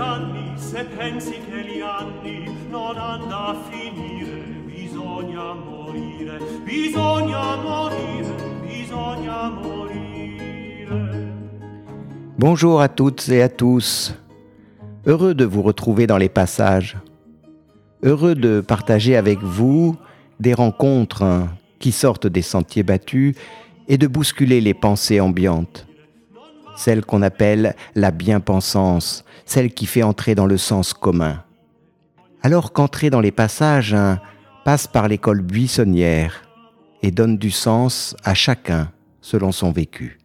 Come se pensi che gli anni non hanno a finire, bisogna morire, bisogna morire, bisogna morire. Bonjour à toutes et à tous. Heureux de vous retrouver dans les passages. Heureux de partager avec vous des rencontres qui sortent des sentiers battus et de bousculer les pensées ambiantes celle qu'on appelle la bien-pensance, celle qui fait entrer dans le sens commun. Alors qu'entrer dans les passages hein, passe par l'école buissonnière et donne du sens à chacun selon son vécu.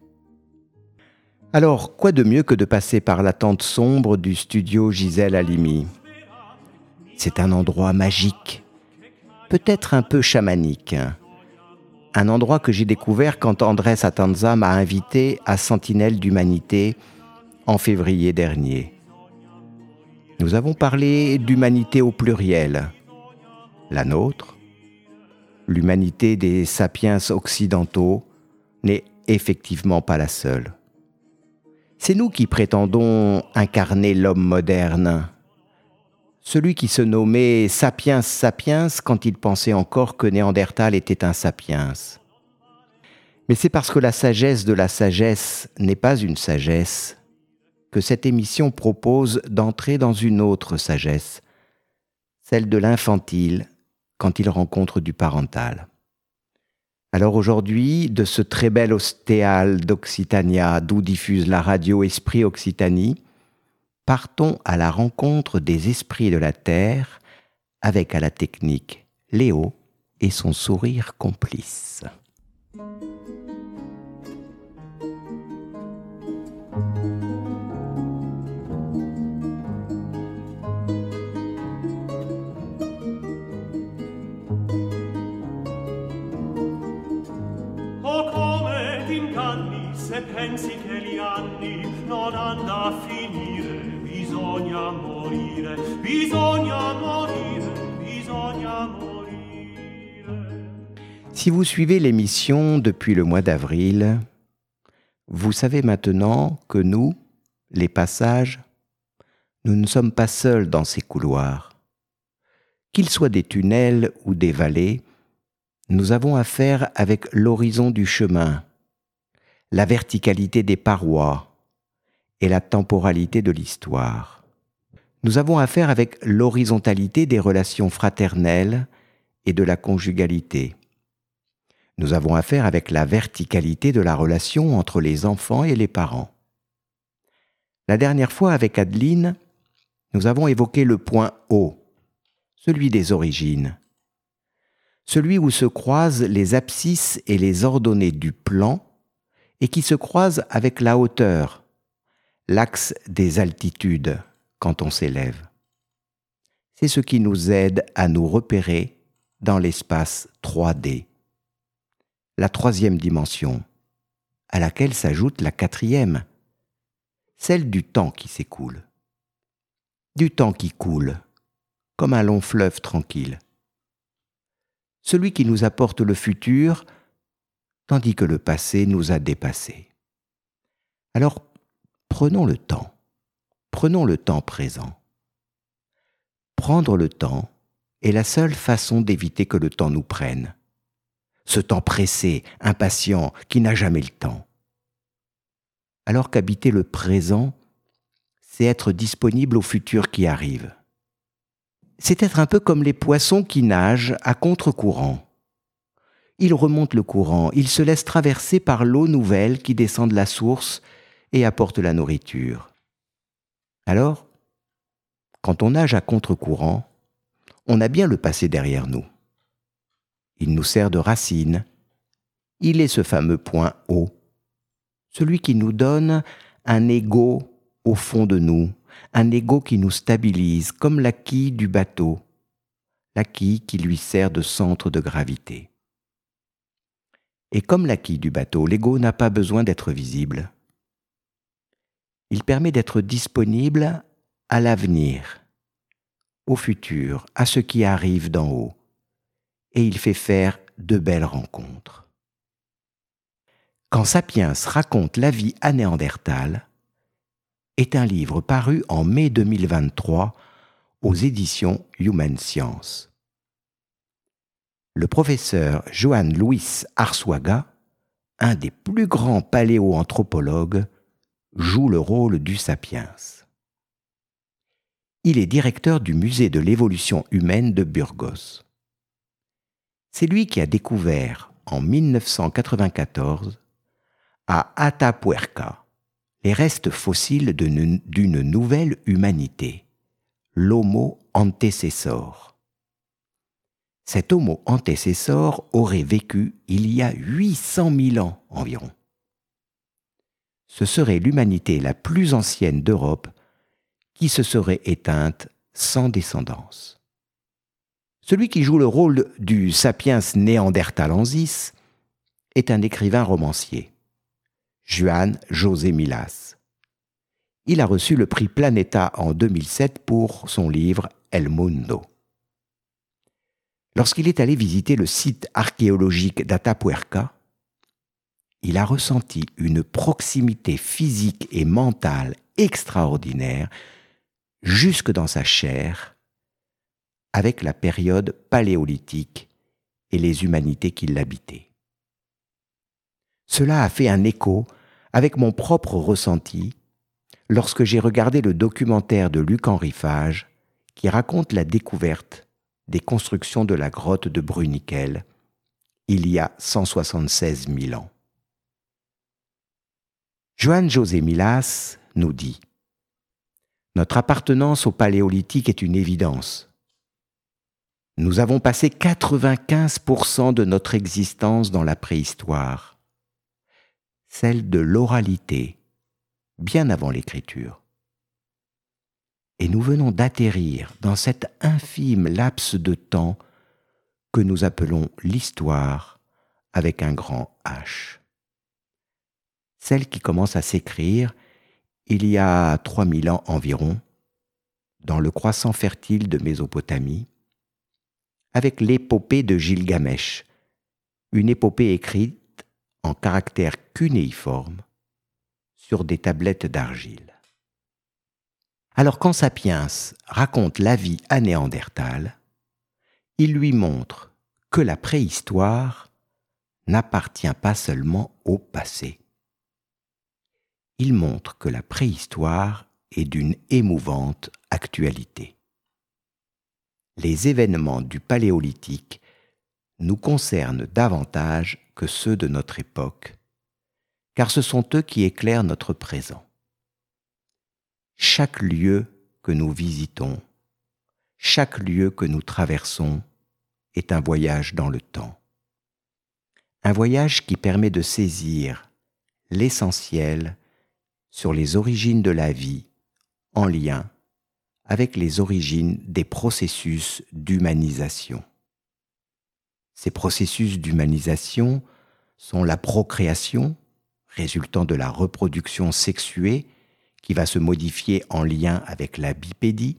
Alors, quoi de mieux que de passer par la tente sombre du studio Gisèle Halimi? C'est un endroit magique, peut-être un peu chamanique. Un endroit que j'ai découvert quand Andrés Atanza m'a invité à Sentinelle d'Humanité en février dernier. Nous avons parlé d'humanité au pluriel, la nôtre, l'humanité des sapiens occidentaux n'est effectivement pas la seule. C'est nous qui prétendons incarner l'homme moderne, celui qui se nommait Sapiens Sapiens quand il pensait encore que Néandertal était un sapiens. Mais c'est parce que la sagesse de la sagesse n'est pas une sagesse que cette émission propose d'entrer dans une autre sagesse, celle de l'infantile quand il rencontre du parental. Alors aujourd'hui, de ce très bel ostéal d'Occitania d'où diffuse la radio Esprit Occitanie, partons à la rencontre des esprits de la terre avec à la technique Léo et son sourire complice. Si vous suivez l'émission depuis le mois d'avril, vous savez maintenant que nous, les passages, nous ne sommes pas seuls dans ces couloirs. Qu'ils soient des tunnels ou des vallées, nous avons affaire avec l'horizon du chemin, la verticalité des parois et la temporalité de l'histoire. Nous avons affaire avec l'horizontalité des relations fraternelles et de la conjugalité. Nous avons affaire avec la verticalité de la relation entre les enfants et les parents. La dernière fois avec Adeline, nous avons évoqué le point haut, celui des origines, celui où se croisent les abscisses et les ordonnées du plan et qui se croise avec la hauteur, l'axe des altitudes quand on s'élève. C'est ce qui nous aide à nous repérer dans l'espace 3D. La troisième dimension, à laquelle s'ajoute la quatrième, celle du temps qui s'écoule. Du temps qui coule, comme un long fleuve tranquille. Celui qui nous apporte le futur tandis que le passé nous a dépassés. Alors, prenons le temps, prenons le temps présent. Prendre le temps est la seule façon d'éviter que le temps nous prenne. Ce temps pressé, impatient, qui n'a jamais le temps. Alors qu'habiter le présent, c'est être disponible au futur qui arrive. C'est être un peu comme les poissons qui nagent à contre-courant il remonte le courant, il se laisse traverser par l'eau nouvelle qui descend de la source et apporte la nourriture. Alors, quand on nage à contre-courant, on a bien le passé derrière nous. Il nous sert de racine. Il est ce fameux point haut, celui qui nous donne un ego au fond de nous, un ego qui nous stabilise comme la quille du bateau, la quille qui lui sert de centre de gravité. Et comme la quille du bateau, l'ego n'a pas besoin d'être visible. Il permet d'être disponible à l'avenir, au futur, à ce qui arrive d'en haut, et il fait faire de belles rencontres. Quand Sapiens raconte la vie à Néandertal est un livre paru en mai 2023 aux éditions Human Science. Le professeur Johan Luis Arsuaga, un des plus grands paléoanthropologues, joue le rôle du sapiens. Il est directeur du musée de l'évolution humaine de Burgos. C'est lui qui a découvert en 1994 à Atapuerca les restes fossiles d'une nouvelle humanité, l'Homo antecessor. Cet Homo antecessor aurait vécu il y a 800 000 ans environ. Ce serait l'humanité la plus ancienne d'Europe qui se serait éteinte sans descendance. Celui qui joue le rôle du sapiens néandertalensis est un écrivain romancier, Juan José Milas. Il a reçu le prix Planeta en 2007 pour son livre El Mundo. Lorsqu'il est allé visiter le site archéologique d'Atapuerca, il a ressenti une proximité physique et mentale extraordinaire jusque dans sa chair avec la période paléolithique et les humanités qui l'habitaient. Cela a fait un écho avec mon propre ressenti lorsque j'ai regardé le documentaire de Luc-Henri Fage qui raconte la découverte des constructions de la grotte de Bruniquel il y a 176 000 ans. Johann José Milas nous dit Notre appartenance au paléolithique est une évidence. Nous avons passé 95% de notre existence dans la préhistoire, celle de l'oralité, bien avant l'écriture. Et nous venons d'atterrir dans cet infime laps de temps que nous appelons l'histoire avec un grand H. Celle qui commence à s'écrire il y a 3000 ans environ, dans le croissant fertile de Mésopotamie, avec l'épopée de Gilgamesh, une épopée écrite en caractères cunéiformes sur des tablettes d'argile. Alors quand Sapiens raconte la vie à Néandertal, il lui montre que la préhistoire n'appartient pas seulement au passé. Il montre que la préhistoire est d'une émouvante actualité les événements du Paléolithique nous concernent davantage que ceux de notre époque, car ce sont eux qui éclairent notre présent. Chaque lieu que nous visitons, chaque lieu que nous traversons est un voyage dans le temps. Un voyage qui permet de saisir l'essentiel sur les origines de la vie en lien avec les origines des processus d'humanisation. Ces processus d'humanisation sont la procréation, résultant de la reproduction sexuée qui va se modifier en lien avec la bipédie,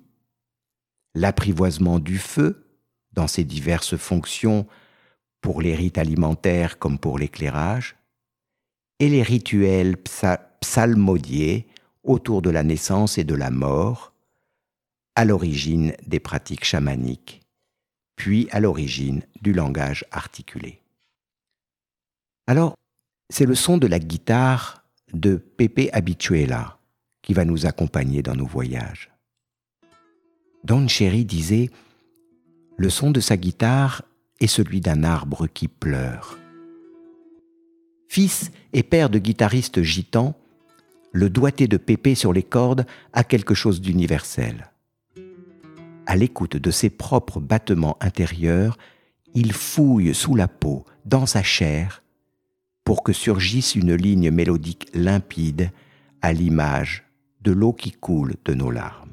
l'apprivoisement du feu dans ses diverses fonctions pour les rites alimentaires comme pour l'éclairage, et les rituels psalmodiés autour de la naissance et de la mort, à l'origine des pratiques chamaniques, puis à l'origine du langage articulé. Alors, c'est le son de la guitare de Pepe Habituela qui va nous accompagner dans nos voyages. Don Cherry disait Le son de sa guitare est celui d'un arbre qui pleure. Fils et père de guitaristes gitans, le doigté de Pépé sur les cordes a quelque chose d'universel à l'écoute de ses propres battements intérieurs, il fouille sous la peau, dans sa chair, pour que surgisse une ligne mélodique limpide à l'image de l'eau qui coule de nos larmes.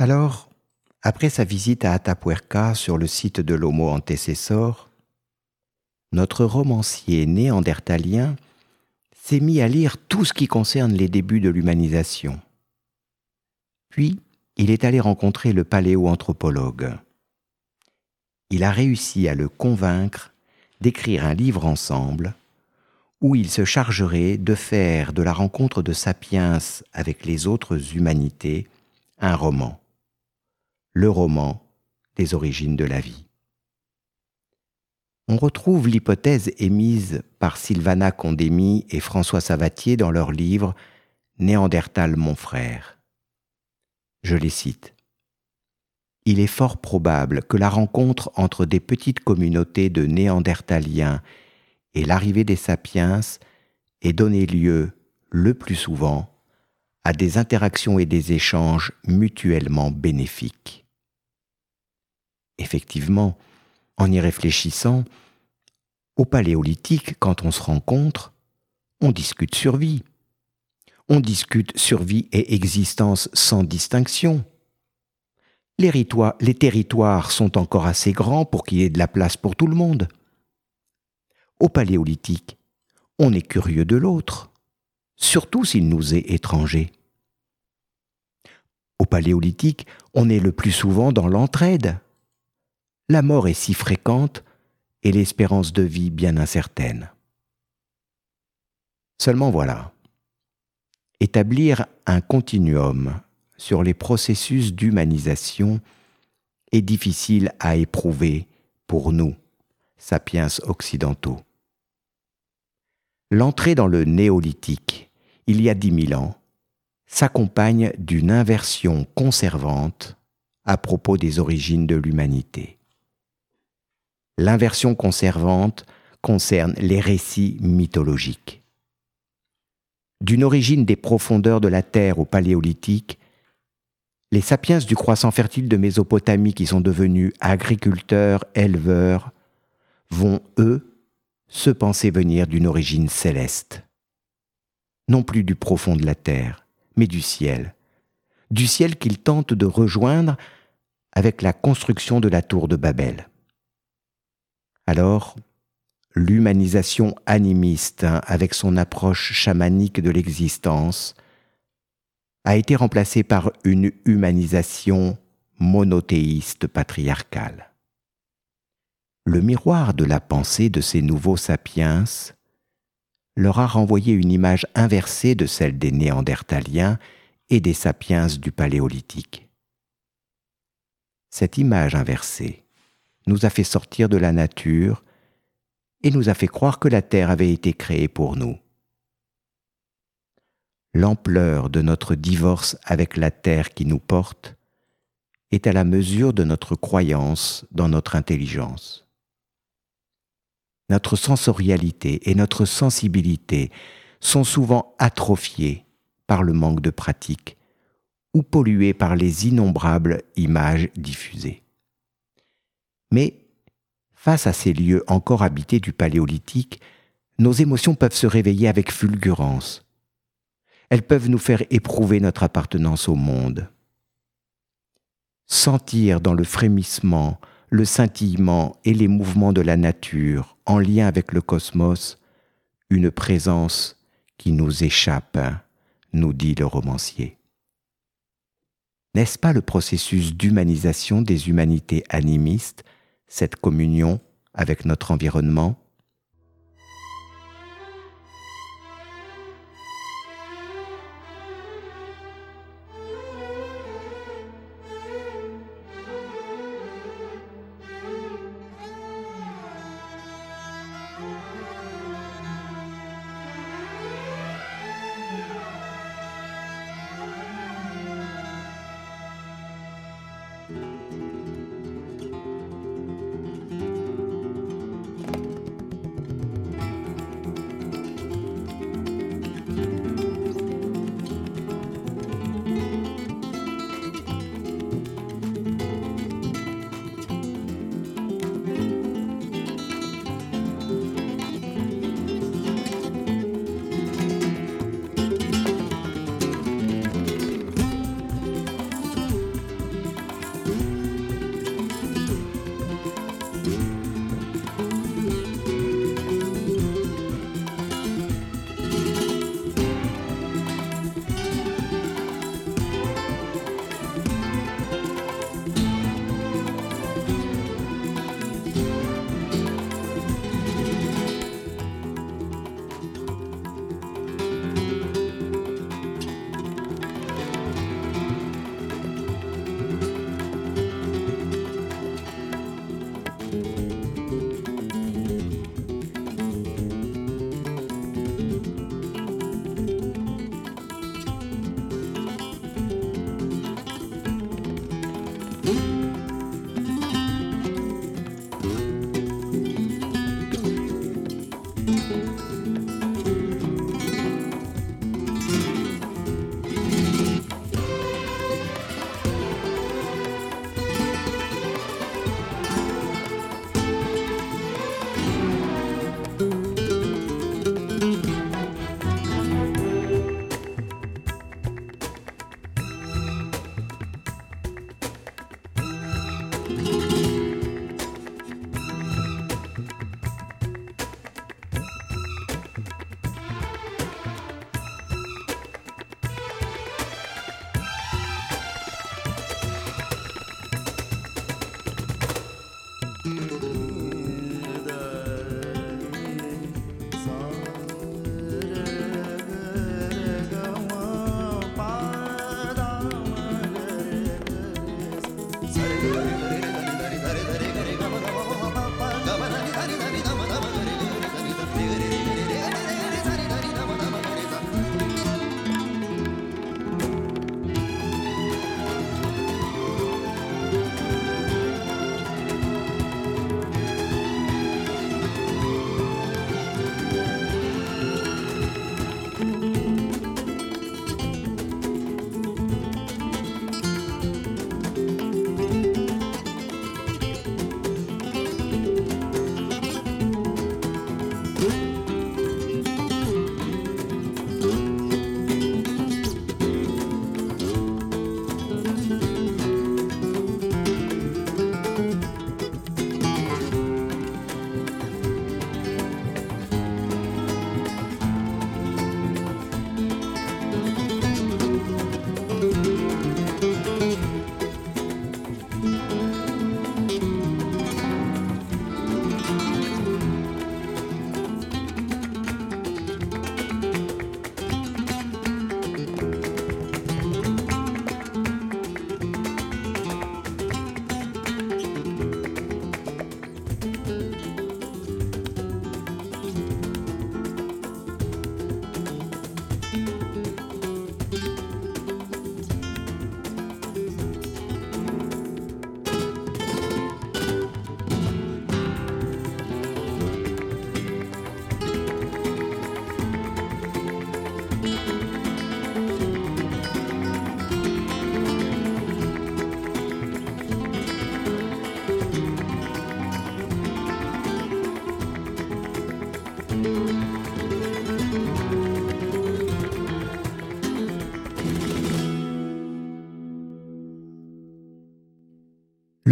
Alors, après sa visite à Atapuerca sur le site de l'Homo antecessor, notre romancier néandertalien s'est mis à lire tout ce qui concerne les débuts de l'humanisation. Puis, il est allé rencontrer le paléoanthropologue. Il a réussi à le convaincre d'écrire un livre ensemble où il se chargerait de faire de la rencontre de Sapiens avec les autres humanités un roman le roman des origines de la vie. On retrouve l'hypothèse émise par Sylvana Condémy et François Savatier dans leur livre Néandertal mon frère. Je les cite. Il est fort probable que la rencontre entre des petites communautés de néandertaliens et l'arrivée des sapiens ait donné lieu, le plus souvent, à des interactions et des échanges mutuellement bénéfiques effectivement, en y réfléchissant, au paléolithique, quand on se rencontre, on discute survie. On discute survie et existence sans distinction. Les, les territoires sont encore assez grands pour qu'il y ait de la place pour tout le monde. Au paléolithique, on est curieux de l'autre, surtout s'il nous est étranger. Au paléolithique, on est le plus souvent dans l'entraide, la mort est si fréquente et l'espérance de vie bien incertaine. Seulement voilà, établir un continuum sur les processus d'humanisation est difficile à éprouver pour nous, sapiens occidentaux. L'entrée dans le néolithique, il y a dix mille ans, s'accompagne d'une inversion conservante à propos des origines de l'humanité. L'inversion conservante concerne les récits mythologiques. D'une origine des profondeurs de la Terre au Paléolithique, les sapiens du croissant fertile de Mésopotamie qui sont devenus agriculteurs, éleveurs, vont, eux, se penser venir d'une origine céleste. Non plus du profond de la terre, mais du ciel. Du ciel qu'ils tentent de rejoindre avec la construction de la tour de Babel. Alors, l'humanisation animiste, hein, avec son approche chamanique de l'existence, a été remplacée par une humanisation monothéiste patriarcale. Le miroir de la pensée de ces nouveaux sapiens leur a renvoyé une image inversée de celle des néandertaliens et des sapiens du paléolithique. Cette image inversée, nous a fait sortir de la nature et nous a fait croire que la terre avait été créée pour nous. L'ampleur de notre divorce avec la terre qui nous porte est à la mesure de notre croyance dans notre intelligence. Notre sensorialité et notre sensibilité sont souvent atrophiées par le manque de pratique ou polluées par les innombrables images diffusées. Mais Face à ces lieux encore habités du paléolithique, nos émotions peuvent se réveiller avec fulgurance. Elles peuvent nous faire éprouver notre appartenance au monde. Sentir dans le frémissement, le scintillement et les mouvements de la nature en lien avec le cosmos une présence qui nous échappe, nous dit le romancier. N'est-ce pas le processus d'humanisation des humanités animistes, cette communion avec notre environnement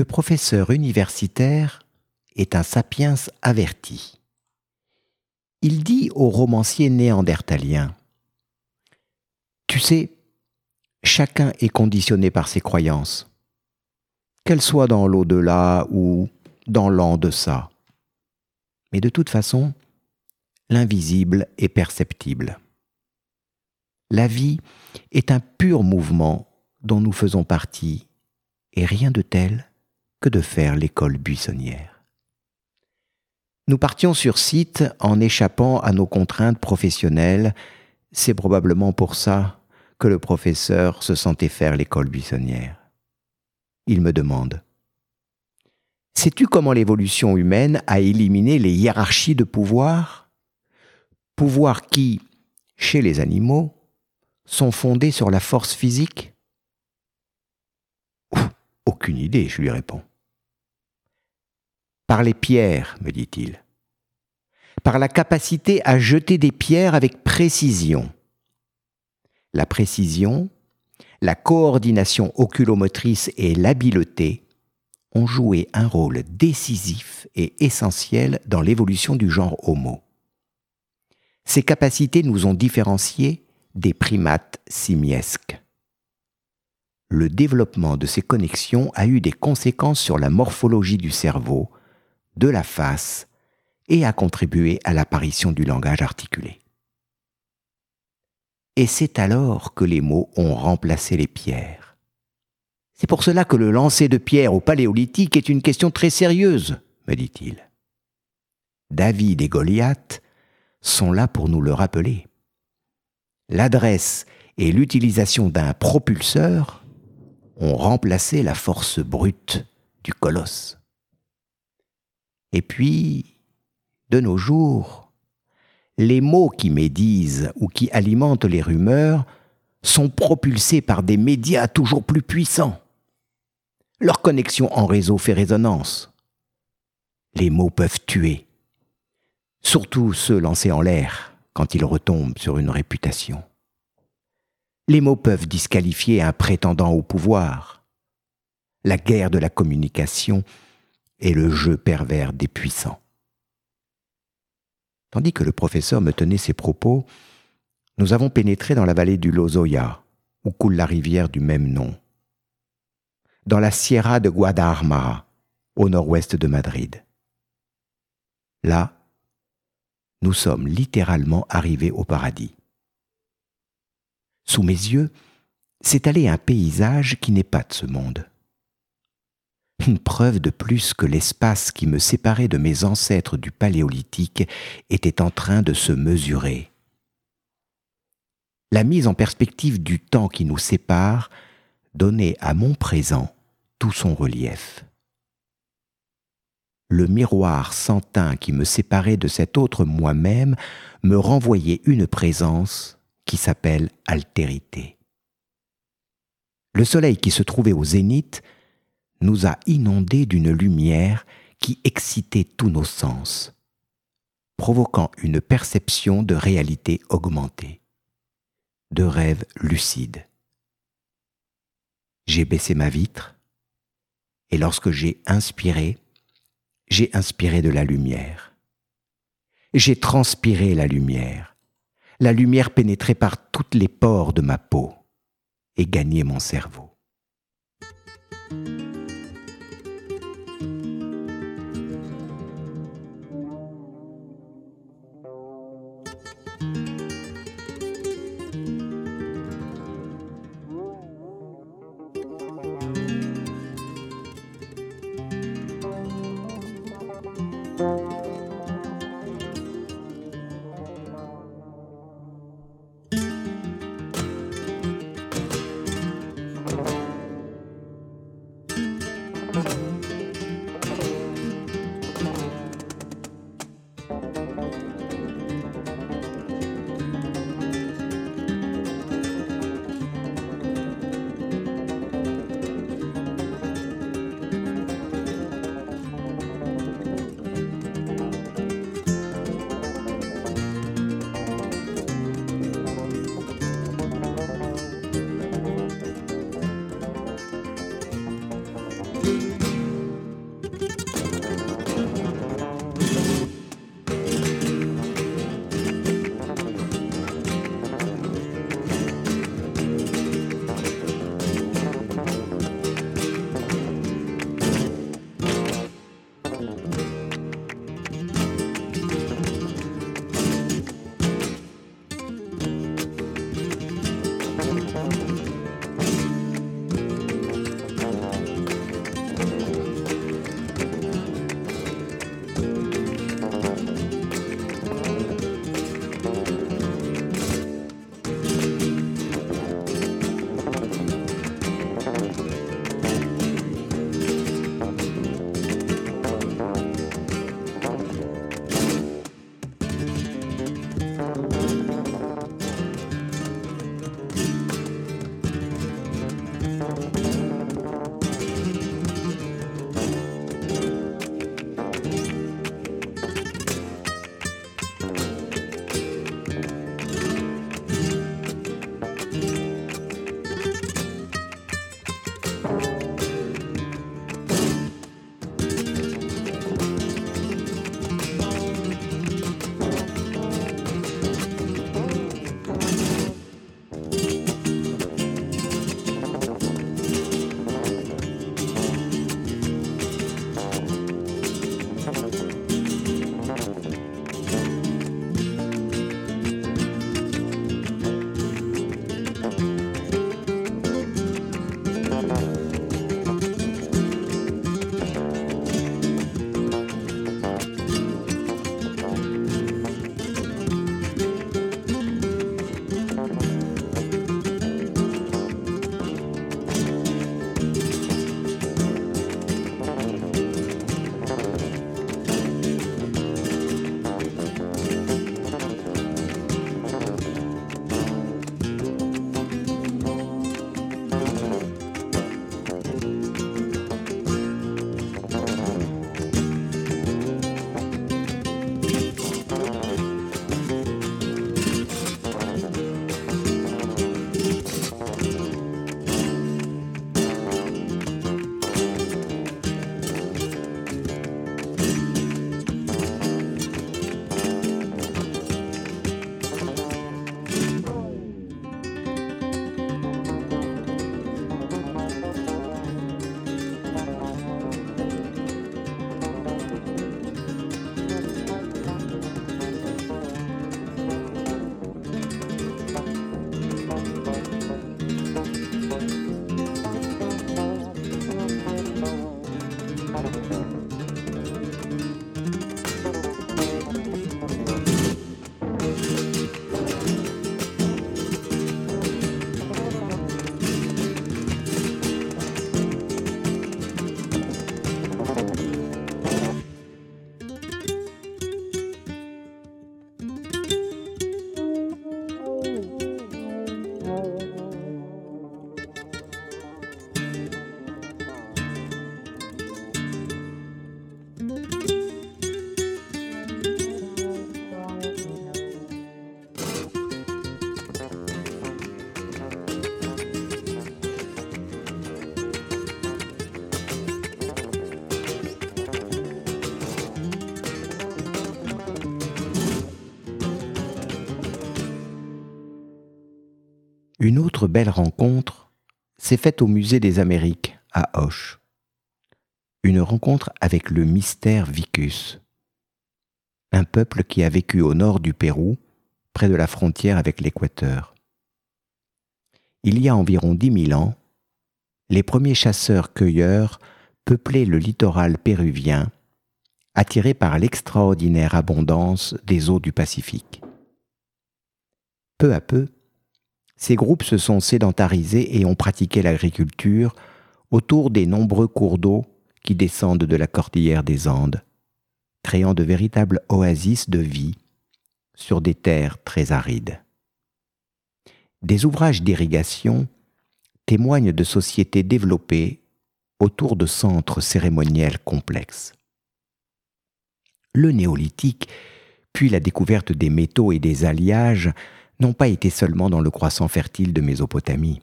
professeur universitaire est un sapiens averti. Il dit au romancier néandertalien Tu sais, chacun est conditionné par ses croyances, qu'elles soient dans l'au-delà ou dans l'en-deçà. Mais de toute façon, l'invisible est perceptible. La vie est un pur mouvement dont nous faisons partie, et rien de tel que de faire l'école buissonnière. Nous partions sur site en échappant à nos contraintes professionnelles. C'est probablement pour ça que le professeur se sentait faire l'école buissonnière. Il me demande Sais-tu comment l'évolution humaine a éliminé les hiérarchies de pouvoir? Pouvoir qui, chez les animaux, sont fondés sur la force physique? Aucune idée, je lui réponds. Par les pierres, me dit-il. Par la capacité à jeter des pierres avec précision. La précision, la coordination oculomotrice et l'habileté ont joué un rôle décisif et essentiel dans l'évolution du genre Homo. Ces capacités nous ont différenciés des primates simiesques. Le développement de ces connexions a eu des conséquences sur la morphologie du cerveau, de la face, et a contribué à l'apparition du langage articulé. Et c'est alors que les mots ont remplacé les pierres. C'est pour cela que le lancer de pierres au paléolithique est une question très sérieuse, me dit-il. David et Goliath sont là pour nous le rappeler l'adresse et l'utilisation d'un propulseur ont remplacé la force brute du colosse. Et puis, de nos jours, les mots qui médisent ou qui alimentent les rumeurs sont propulsés par des médias toujours plus puissants. Leur connexion en réseau fait résonance. Les mots peuvent tuer, surtout ceux lancés en l'air quand il retombe sur une réputation. Les mots peuvent disqualifier un prétendant au pouvoir. La guerre de la communication est le jeu pervers des puissants. Tandis que le professeur me tenait ses propos, nous avons pénétré dans la vallée du Lozoya, où coule la rivière du même nom, dans la Sierra de Guadarrama, au nord-ouest de Madrid. Là, nous sommes littéralement arrivés au paradis. Sous mes yeux s'étalait un paysage qui n'est pas de ce monde. Une preuve de plus que l'espace qui me séparait de mes ancêtres du Paléolithique était en train de se mesurer. La mise en perspective du temps qui nous sépare donnait à mon présent tout son relief le miroir sans teint qui me séparait de cet autre moi-même me renvoyait une présence qui s'appelle altérité. Le soleil qui se trouvait au zénith nous a inondés d'une lumière qui excitait tous nos sens, provoquant une perception de réalité augmentée, de rêve lucide. J'ai baissé ma vitre, et lorsque j'ai inspiré, j'ai inspiré de la lumière. J'ai transpiré la lumière. La lumière pénétrait par toutes les pores de ma peau et gagnait mon cerveau. Une autre belle rencontre s'est faite au Musée des Amériques à Auch. Une rencontre avec le mystère Vicus, un peuple qui a vécu au nord du Pérou, près de la frontière avec l'Équateur. Il y a environ dix mille ans, les premiers chasseurs-cueilleurs peuplaient le littoral péruvien, attirés par l'extraordinaire abondance des eaux du Pacifique. Peu à peu, ces groupes se sont sédentarisés et ont pratiqué l'agriculture autour des nombreux cours d'eau qui descendent de la cordillère des Andes, créant de véritables oasis de vie sur des terres très arides. Des ouvrages d'irrigation témoignent de sociétés développées autour de centres cérémoniels complexes. Le néolithique, puis la découverte des métaux et des alliages n'ont pas été seulement dans le croissant fertile de Mésopotamie.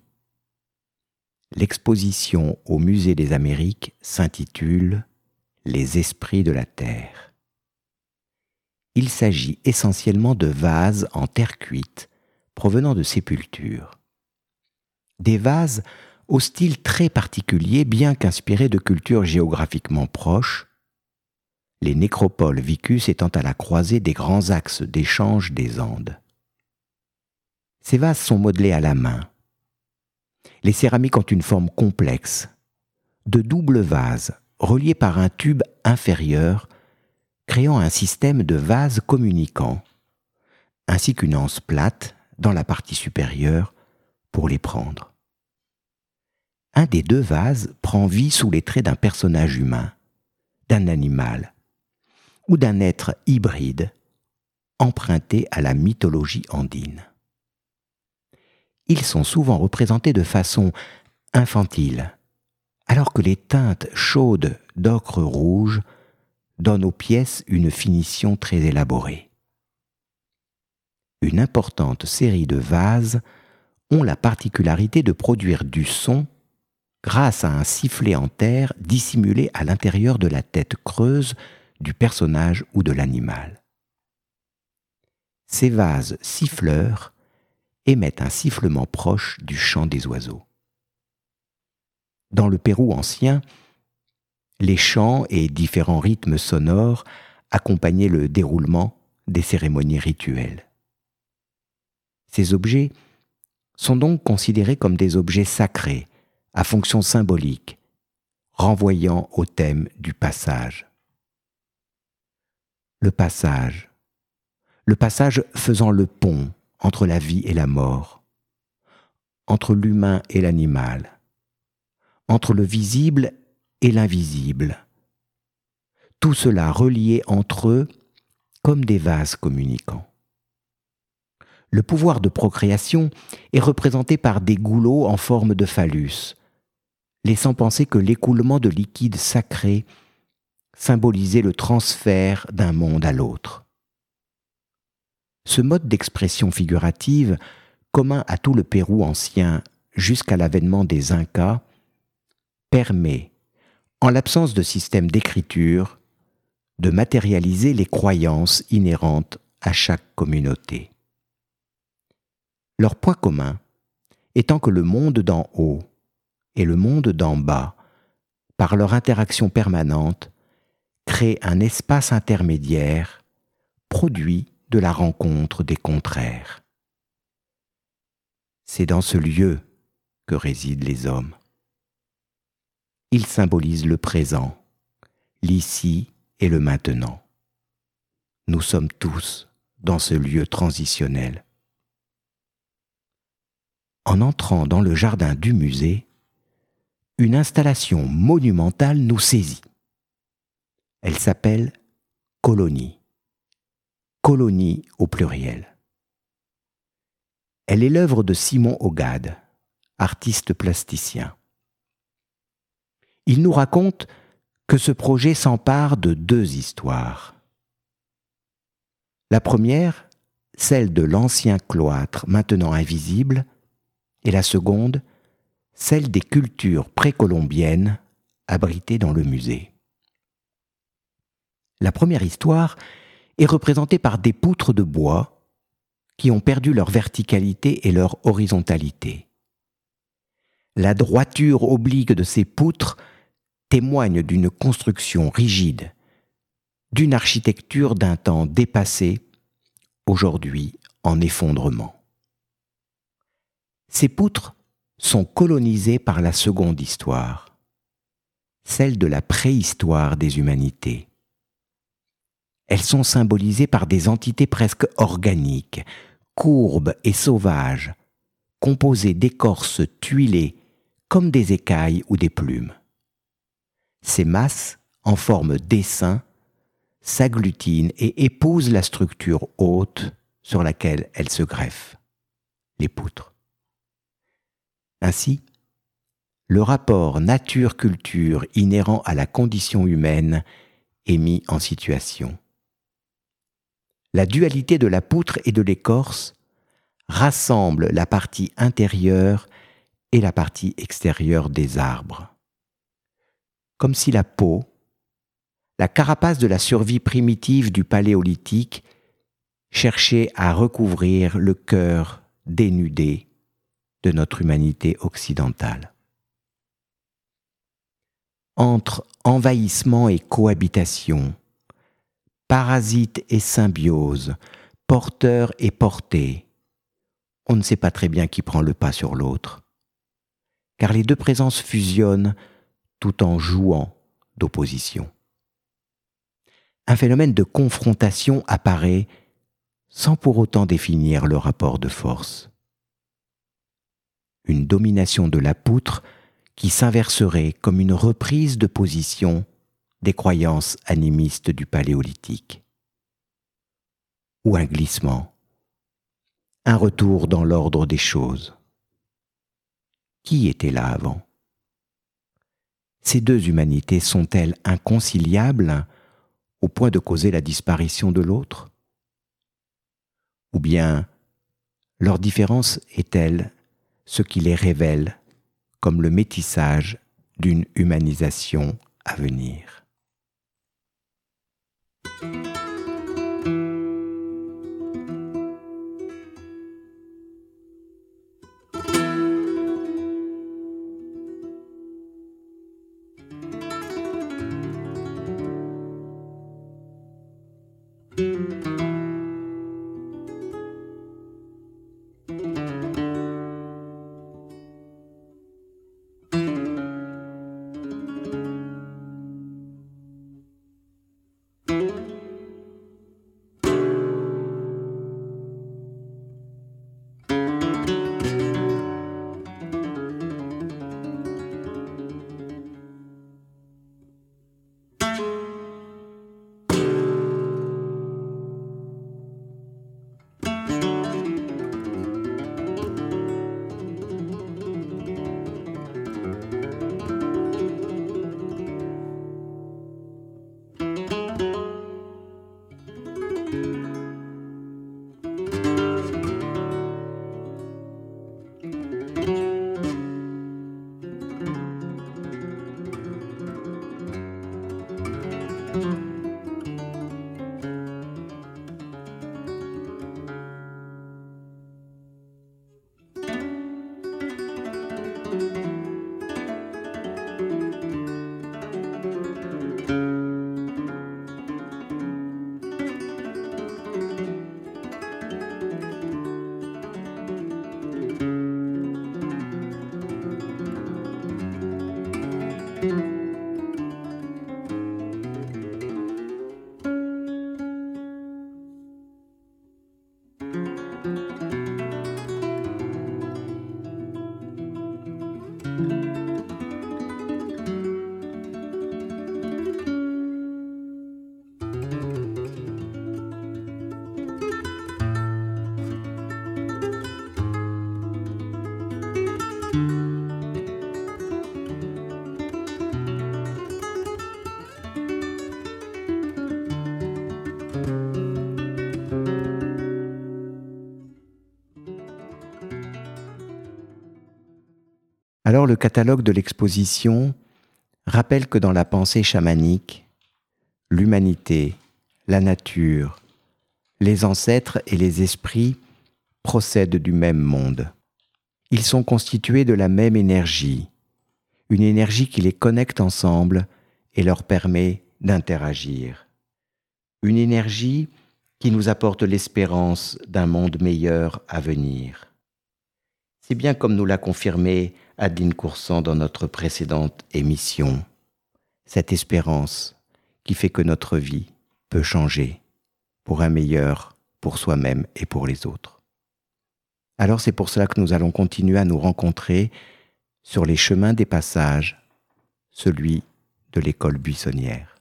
L'exposition au Musée des Amériques s'intitule Les esprits de la Terre. Il s'agit essentiellement de vases en terre cuite provenant de sépultures. Des vases au style très particulier, bien qu'inspirés de cultures géographiquement proches, les nécropoles vicus étant à la croisée des grands axes d'échange des Andes. Ces vases sont modelés à la main. Les céramiques ont une forme complexe, de doubles vases reliés par un tube inférieur, créant un système de vases communicants, ainsi qu'une anse plate dans la partie supérieure pour les prendre. Un des deux vases prend vie sous les traits d'un personnage humain, d'un animal ou d'un être hybride emprunté à la mythologie andine ils sont souvent représentés de façon infantile, alors que les teintes chaudes d'ocre rouge donnent aux pièces une finition très élaborée. Une importante série de vases ont la particularité de produire du son grâce à un sifflet en terre dissimulé à l'intérieur de la tête creuse du personnage ou de l'animal. Ces vases siffleurs émettent un sifflement proche du chant des oiseaux. Dans le Pérou ancien, les chants et différents rythmes sonores accompagnaient le déroulement des cérémonies rituelles. Ces objets sont donc considérés comme des objets sacrés, à fonction symbolique, renvoyant au thème du passage. Le passage. Le passage faisant le pont entre la vie et la mort, entre l'humain et l'animal, entre le visible et l'invisible. Tout cela relié entre eux comme des vases communicants. Le pouvoir de procréation est représenté par des goulots en forme de phallus, laissant penser que l'écoulement de liquide sacré symbolisait le transfert d'un monde à l'autre. Ce mode d'expression figurative, commun à tout le Pérou ancien jusqu'à l'avènement des Incas, permet, en l'absence de système d'écriture, de matérialiser les croyances inhérentes à chaque communauté. Leur point commun étant que le monde d'en haut et le monde d'en bas, par leur interaction permanente, créent un espace intermédiaire produit de la rencontre des contraires. C'est dans ce lieu que résident les hommes. Il symbolise le présent, l'ici et le maintenant. Nous sommes tous dans ce lieu transitionnel. En entrant dans le jardin du musée, une installation monumentale nous saisit. Elle s'appelle Colonie colonie au pluriel. Elle est l'œuvre de Simon Ogade, artiste plasticien. Il nous raconte que ce projet s'empare de deux histoires. La première, celle de l'ancien cloître maintenant invisible, et la seconde, celle des cultures précolombiennes abritées dans le musée. La première histoire est représenté par des poutres de bois qui ont perdu leur verticalité et leur horizontalité. La droiture oblique de ces poutres témoigne d'une construction rigide, d'une architecture d'un temps dépassé, aujourd'hui en effondrement. Ces poutres sont colonisées par la seconde histoire, celle de la préhistoire des humanités. Elles sont symbolisées par des entités presque organiques, courbes et sauvages, composées d'écorces tuilées comme des écailles ou des plumes. Ces masses, en forme d'essaim, s'agglutinent et épousent la structure haute sur laquelle elles se greffent, les poutres. Ainsi, le rapport nature-culture inhérent à la condition humaine est mis en situation la dualité de la poutre et de l'écorce rassemble la partie intérieure et la partie extérieure des arbres. Comme si la peau, la carapace de la survie primitive du paléolithique, cherchait à recouvrir le cœur dénudé de notre humanité occidentale. Entre envahissement et cohabitation, parasite et symbiose, porteur et porté. On ne sait pas très bien qui prend le pas sur l'autre, car les deux présences fusionnent tout en jouant d'opposition. Un phénomène de confrontation apparaît sans pour autant définir le rapport de force. Une domination de la poutre qui s'inverserait comme une reprise de position des croyances animistes du paléolithique. Ou un glissement, un retour dans l'ordre des choses. Qui était là avant? Ces deux humanités sont-elles inconciliables au point de causer la disparition de l'autre? Ou bien leur différence est-elle ce qui les révèle comme le métissage d'une humanisation à venir? Alors le catalogue de l'exposition rappelle que dans la pensée chamanique, l'humanité, la nature, les ancêtres et les esprits procèdent du même monde. Ils sont constitués de la même énergie, une énergie qui les connecte ensemble et leur permet d'interagir. Une énergie qui nous apporte l'espérance d'un monde meilleur à venir. C'est bien comme nous l'a confirmé Adeline Coursan dans notre précédente émission, cette espérance qui fait que notre vie peut changer pour un meilleur pour soi-même et pour les autres. Alors c'est pour cela que nous allons continuer à nous rencontrer sur les chemins des passages, celui de l'école buissonnière.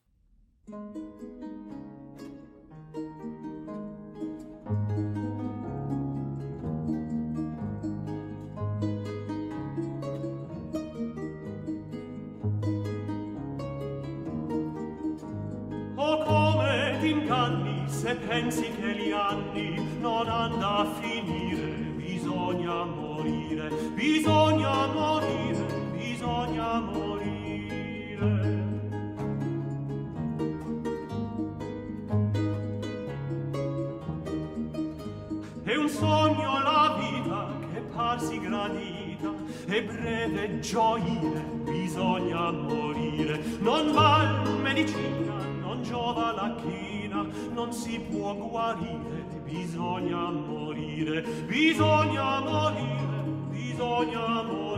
pensi che gli anni non hanno a finire, bisogna morire, bisogna morire, bisogna morire. È un sogno la vita che parsi gradita, e breve gioire, bisogna morire, non val medicina, non giova la china, rapina non si può guarire bisogna morire bisogna morire bisogna morire.